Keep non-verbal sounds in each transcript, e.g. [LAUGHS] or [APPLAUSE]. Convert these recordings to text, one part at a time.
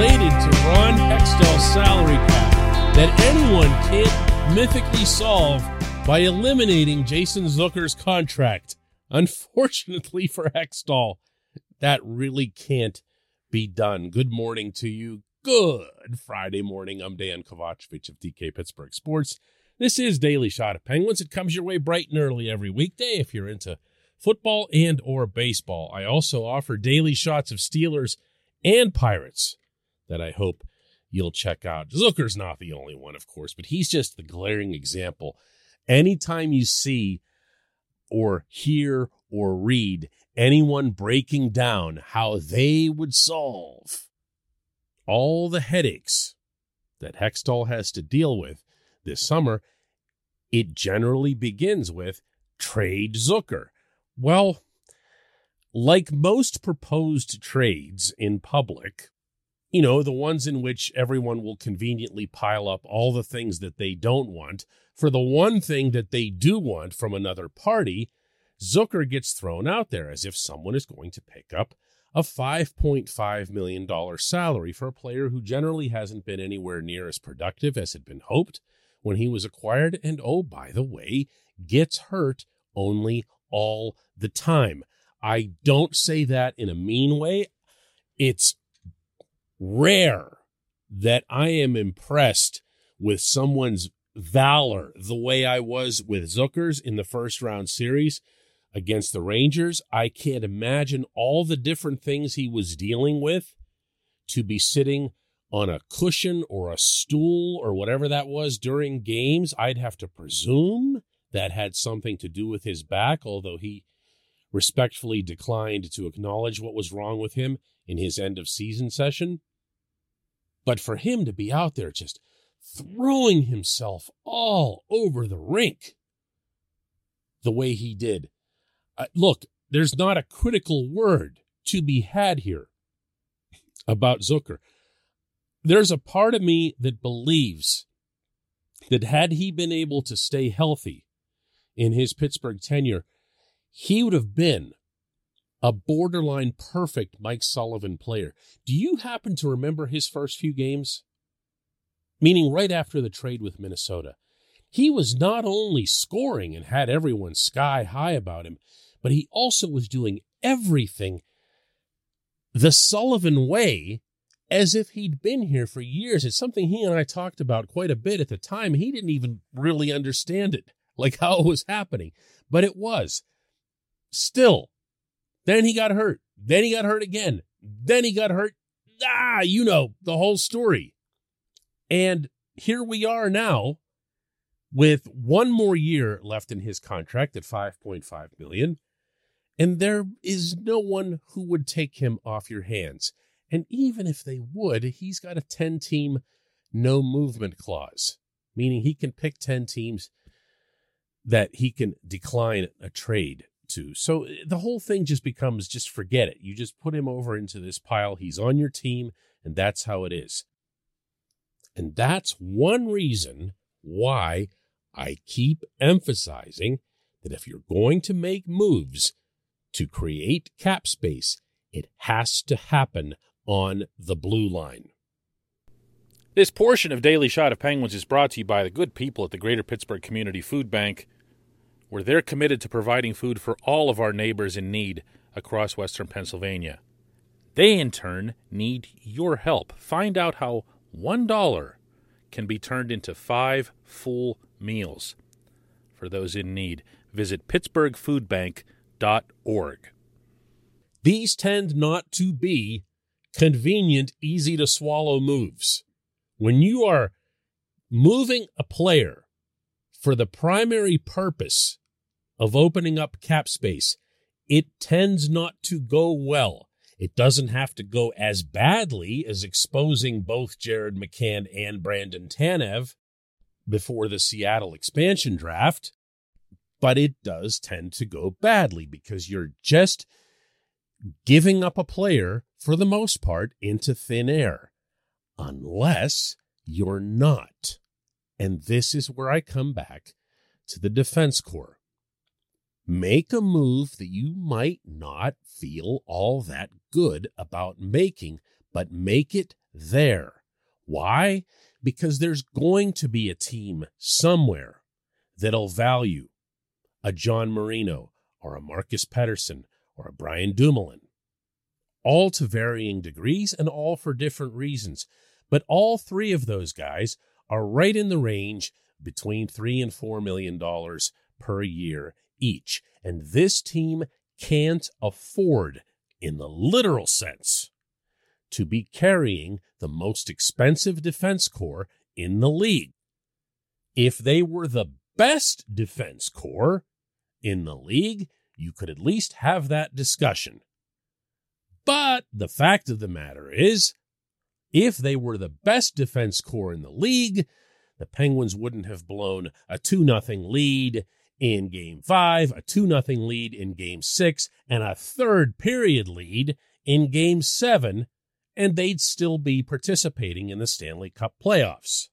Related to Ron Hextall's salary cap that anyone can't mythically solve by eliminating Jason Zucker's contract. Unfortunately for Hextall, that really can't be done. Good morning to you. Good Friday morning. I'm Dejan Kovacevic of DK Pittsburgh Sports. This is Daily Shot of Penguins. It comes your way bright and early every weekday if you're into football and or baseball. I also offer daily shots of Steelers and Pirates that I hope you'll check out. Zucker's not the only one, of course, but he's just the glaring example. Anytime you see or hear or read anyone breaking down how they would solve all the headaches that Hextall has to deal with this summer, it generally begins with trade Zucker. Well, like most proposed trades in public, you know, the ones in which everyone will conveniently pile up all the things that they don't want for the one thing that they do want from another party, Zucker gets thrown out there as if someone is going to pick up a $5.5 million salary for a player who generally hasn't been anywhere near as productive as had been hoped when he was acquired, and oh, by the way, gets hurt only all the time. I don't say that in a mean way. It's rare that I am impressed with someone's valor the way I was with Zuckers in the first round series against the Rangers. I can't imagine all the different things he was dealing with to be sitting on a cushion or a stool or whatever that was during games. I'd have to presume that had something to do with his back, although he respectfully declined to acknowledge what was wrong with him in his end of season session. But for him to be out there just throwing himself all over the rink the way he did, uh, look, there's not a critical word to be had here about Zucker. There's a part of me that believes that had he been able to stay healthy in his Pittsburgh tenure, he would have been a borderline perfect Mike Sullivan player. Do you happen to remember his first few games? Meaning right after the trade with Minnesota. He was not only scoring and had everyone sky high about him, but he also was doing everything the Sullivan way as if he'd been here for years. It's something he and I talked about quite a bit at the time. He didn't even really understand it, like how it was happening, but it was. Still, then he got hurt. Then he got hurt again. Then he got hurt. Ah, you know the whole story. And here we are now with one more year left in his contract at 5.5 million and there is no one who would take him off your hands. And even if they would, he's got a 10 team no movement clause, meaning he can pick 10 teams that he can decline a trade to. So eh, the whole thing just becomes just forget it. You just put him over into this pile. He's on your team, and that's how it is. And that's one reason why I keep emphasizing that if you're going to make moves to create cap space, it has to happen on the blue line. This portion of Daily Shot of Penguins is brought to you by the good people at the Greater Pittsburgh Community Food Bank, where they're committed to providing food for all of our neighbors in need across Western Pennsylvania. They, in turn, need your help. Find out how $1 can be turned into five full meals for those in need. Visit pittsburghfoodbank.org. These tend not to be convenient, easy to swallow moves. When you are moving a player for the primary purpose of opening up cap space, it tends not to go well. It doesn't have to go as badly as exposing both Jared McCann and Brandon Tanev before the Seattle expansion draft, but it does tend to go badly because you're just giving up a player for the most part into thin air, unless you're not. And this is where I come back to the defense corps. Make a move that you might not feel all that good about making, but make it there. Why? Because there's going to be a team somewhere that'll value a John Marino or a Marcus Pettersson or a Brian Dumoulin, all to varying degrees and all for different reasons. But all three of those guys are right in the range between three and four million dollars per year each. And this team can't afford, in the literal sense, to be carrying the most expensive defense corps in the league. If they were the best defense corps in the league, you could at least have that discussion. But the fact of the matter is, if they were the best defense corps in the league, the Penguins wouldn't have blown a 2 0 lead in game five, a 2 0 lead in game six, and a third period lead in game seven, and they'd still be participating in the Stanley Cup playoffs.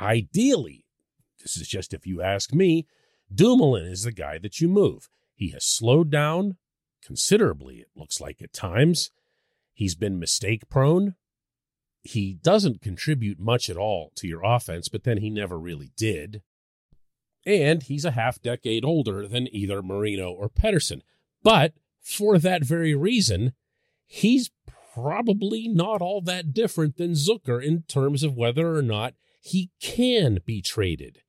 Ideally, this is just if you ask me, Dumoulin is the guy that you move. He has slowed down considerably, it looks like at times. He's been mistake prone. He doesn't contribute much at all to your offense, but then he never really did. And he's a half decade older than either Marino or Pettersson. But for that very reason, he's probably not all that different than Zucker in terms of whether or not he can be traded.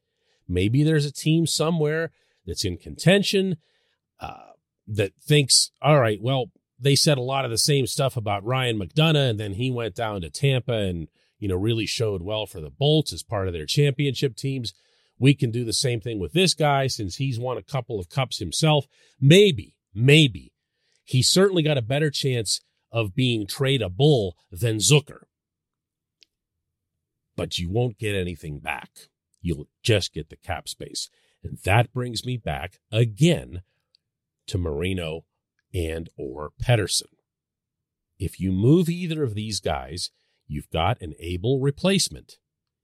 Maybe there's a team somewhere that's in contention uh, that thinks, all right, well, they said a lot of the same stuff about Ryan McDonagh, and then he went down to Tampa and you know really showed well for the Bolts as part of their championship teams. We can do the same thing with this guy since he's won a couple of cups himself. Maybe, maybe He certainly got a better chance of being tradable than Zucker. But you won't get anything back. You'll just get the cap space. And that brings me back again to Marino and or Pettersson. If you move either of these guys, you've got an able replacement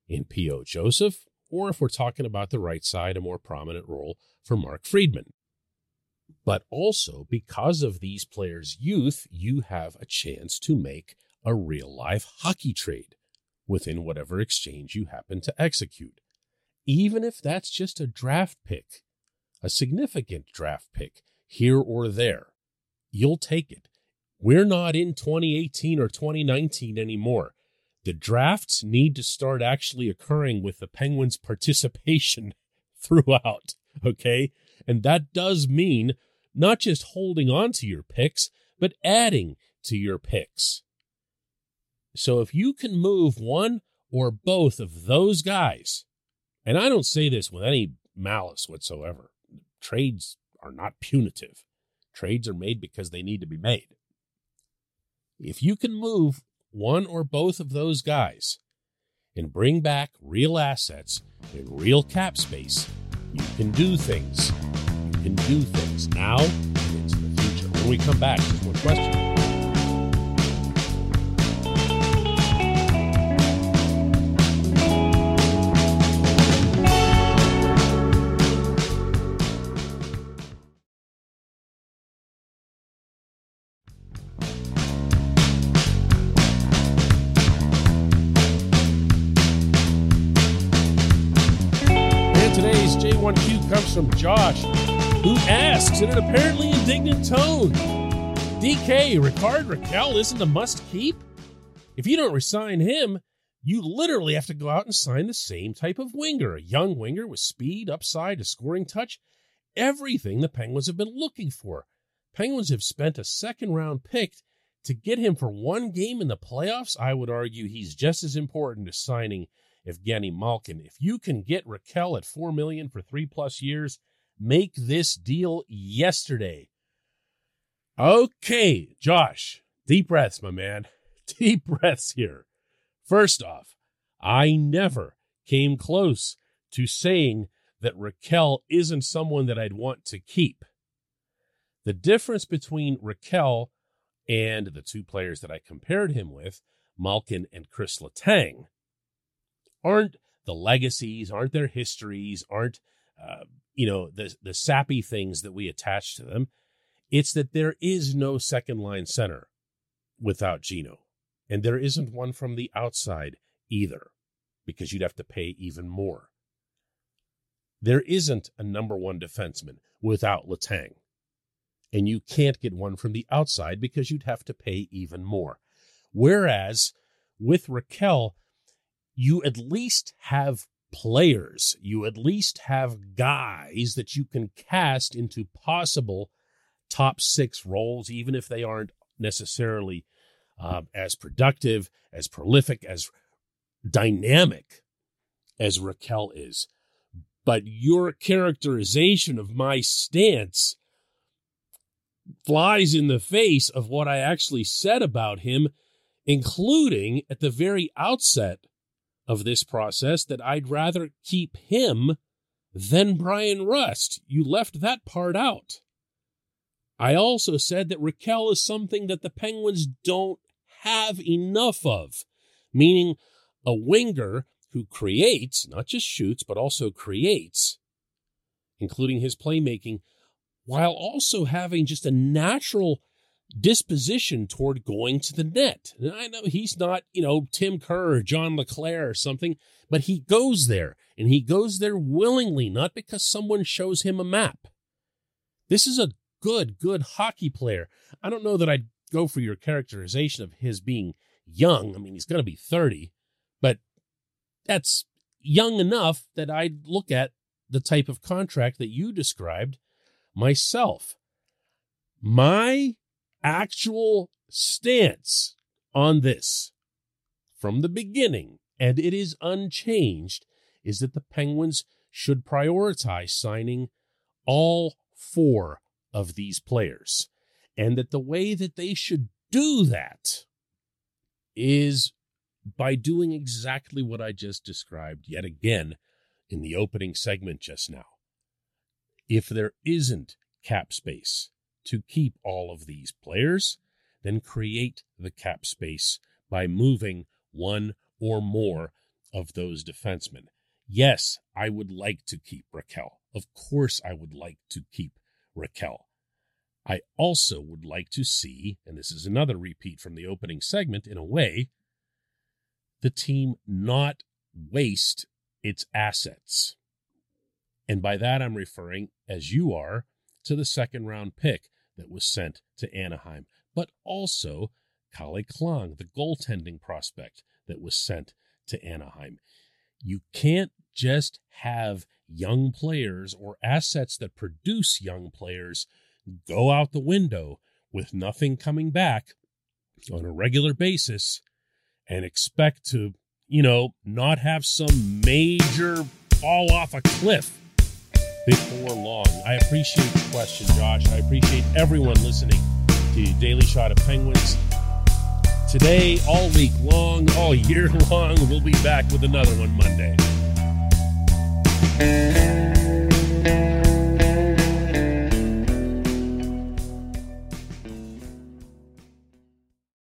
in P.O. Joseph, or if we're talking about the right side, a more prominent role for Mark Friedman. But also, because of these players' youth, you have a chance to make a real life hockey trade within whatever exchange you happen to execute. Even if that's just a draft pick, a significant draft pick here or there you'll take it. We're not in 2018 or 2019 anymore. The drafts need to start actually occurring with the Penguins' [LAUGHS] participation [LAUGHS] throughout. Okay. And that does mean not just holding on to your picks, but adding to your picks. So if you can move one or both of those guys, and I don't say this with any malice whatsoever, trades are not punitive. Trades are made because they need to be made. If you can move one or both of those guys and bring back real assets and real cap space, you can do things. You can do things now and into the future. When we come back, there's more questions. From Josh, who asks in an apparently indignant tone DK, Rickard Rakell isn't a must keep? If you don't resign him, you literally have to go out and sign the same type of winger, a young winger with speed, upside, a scoring touch, everything the Penguins have been looking for. Penguins have spent a second round pick to get him for one game in the playoffs. I would argue he's just as important as signing Evgeny Malkin. If you can get Rakell at four million for three plus years, make this deal yesterday. Okay, Josh, deep breaths, my man. [LAUGHS] Deep breaths here. First off, I never came close to saying that Rakell isn't someone that I'd want to keep. The difference between Rakell and the two players that I compared him with, Malkin and Chris Letang, aren't the legacies, aren't their histories, aren't uh, you know the the sappy things that we attach to them. It's that there is no second line center without Gino, and there isn't one from the outside either, because you'd have to pay even more. There isn't a number one defenseman without Letang and you can't get one from the outside because you'd have to pay even more. Whereas with Rakell, you at least have players, you at least have guys that you can cast into possible top six roles, even if they aren't necessarily uh, as productive, as prolific, as dynamic as Rakell is. But your characterization of my stance flies in the face of what I actually said about him, including at the very outset of this process that I'd rather keep him than Bryan Rust. You left that part out. I also said that Rakell is something that the Penguins don't have enough of, meaning a winger who creates, not just shoots, but also creates, including his playmaking, while also having just a natural disposition toward going to the net. And I know he's not, you know, Tim Kerr or John LeClair or something, but he goes there and he goes there willingly, not because someone shows him a map. This is a good, good hockey player. I don't know that I'd go for your characterization of his being young. I mean, he's going to be 30, but that's young enough that I'd look at the type of contract that you described myself. My actual stance on this from the beginning, and it is unchanged, is that the Penguins should prioritize signing all four of these players. And that the way that they should do that is by doing exactly what I just described yet again in the opening segment just now if there isn't cap space to keep all of these players, then create the cap space by moving one or more of those defensemen. Yes, I would like to keep Rakell. Of course, I would like to keep Rakell. I also would like to see, and this is another repeat from the opening segment in a way, the team not waste its assets. And by that, I'm referring, as you are, to the second round pick that was sent to Anaheim, but also Calle Clang, the goaltending prospect that was sent to Anaheim. You can't just have young players or assets that produce young players go out the window with nothing coming back on a regular basis and expect to, you know, not have some major fall off a cliff before long. I appreciate the question, Josh. I appreciate everyone listening to Daily Shot of Penguins. Today, all week long, all year [LAUGHS] long, we'll be back with another one Monday.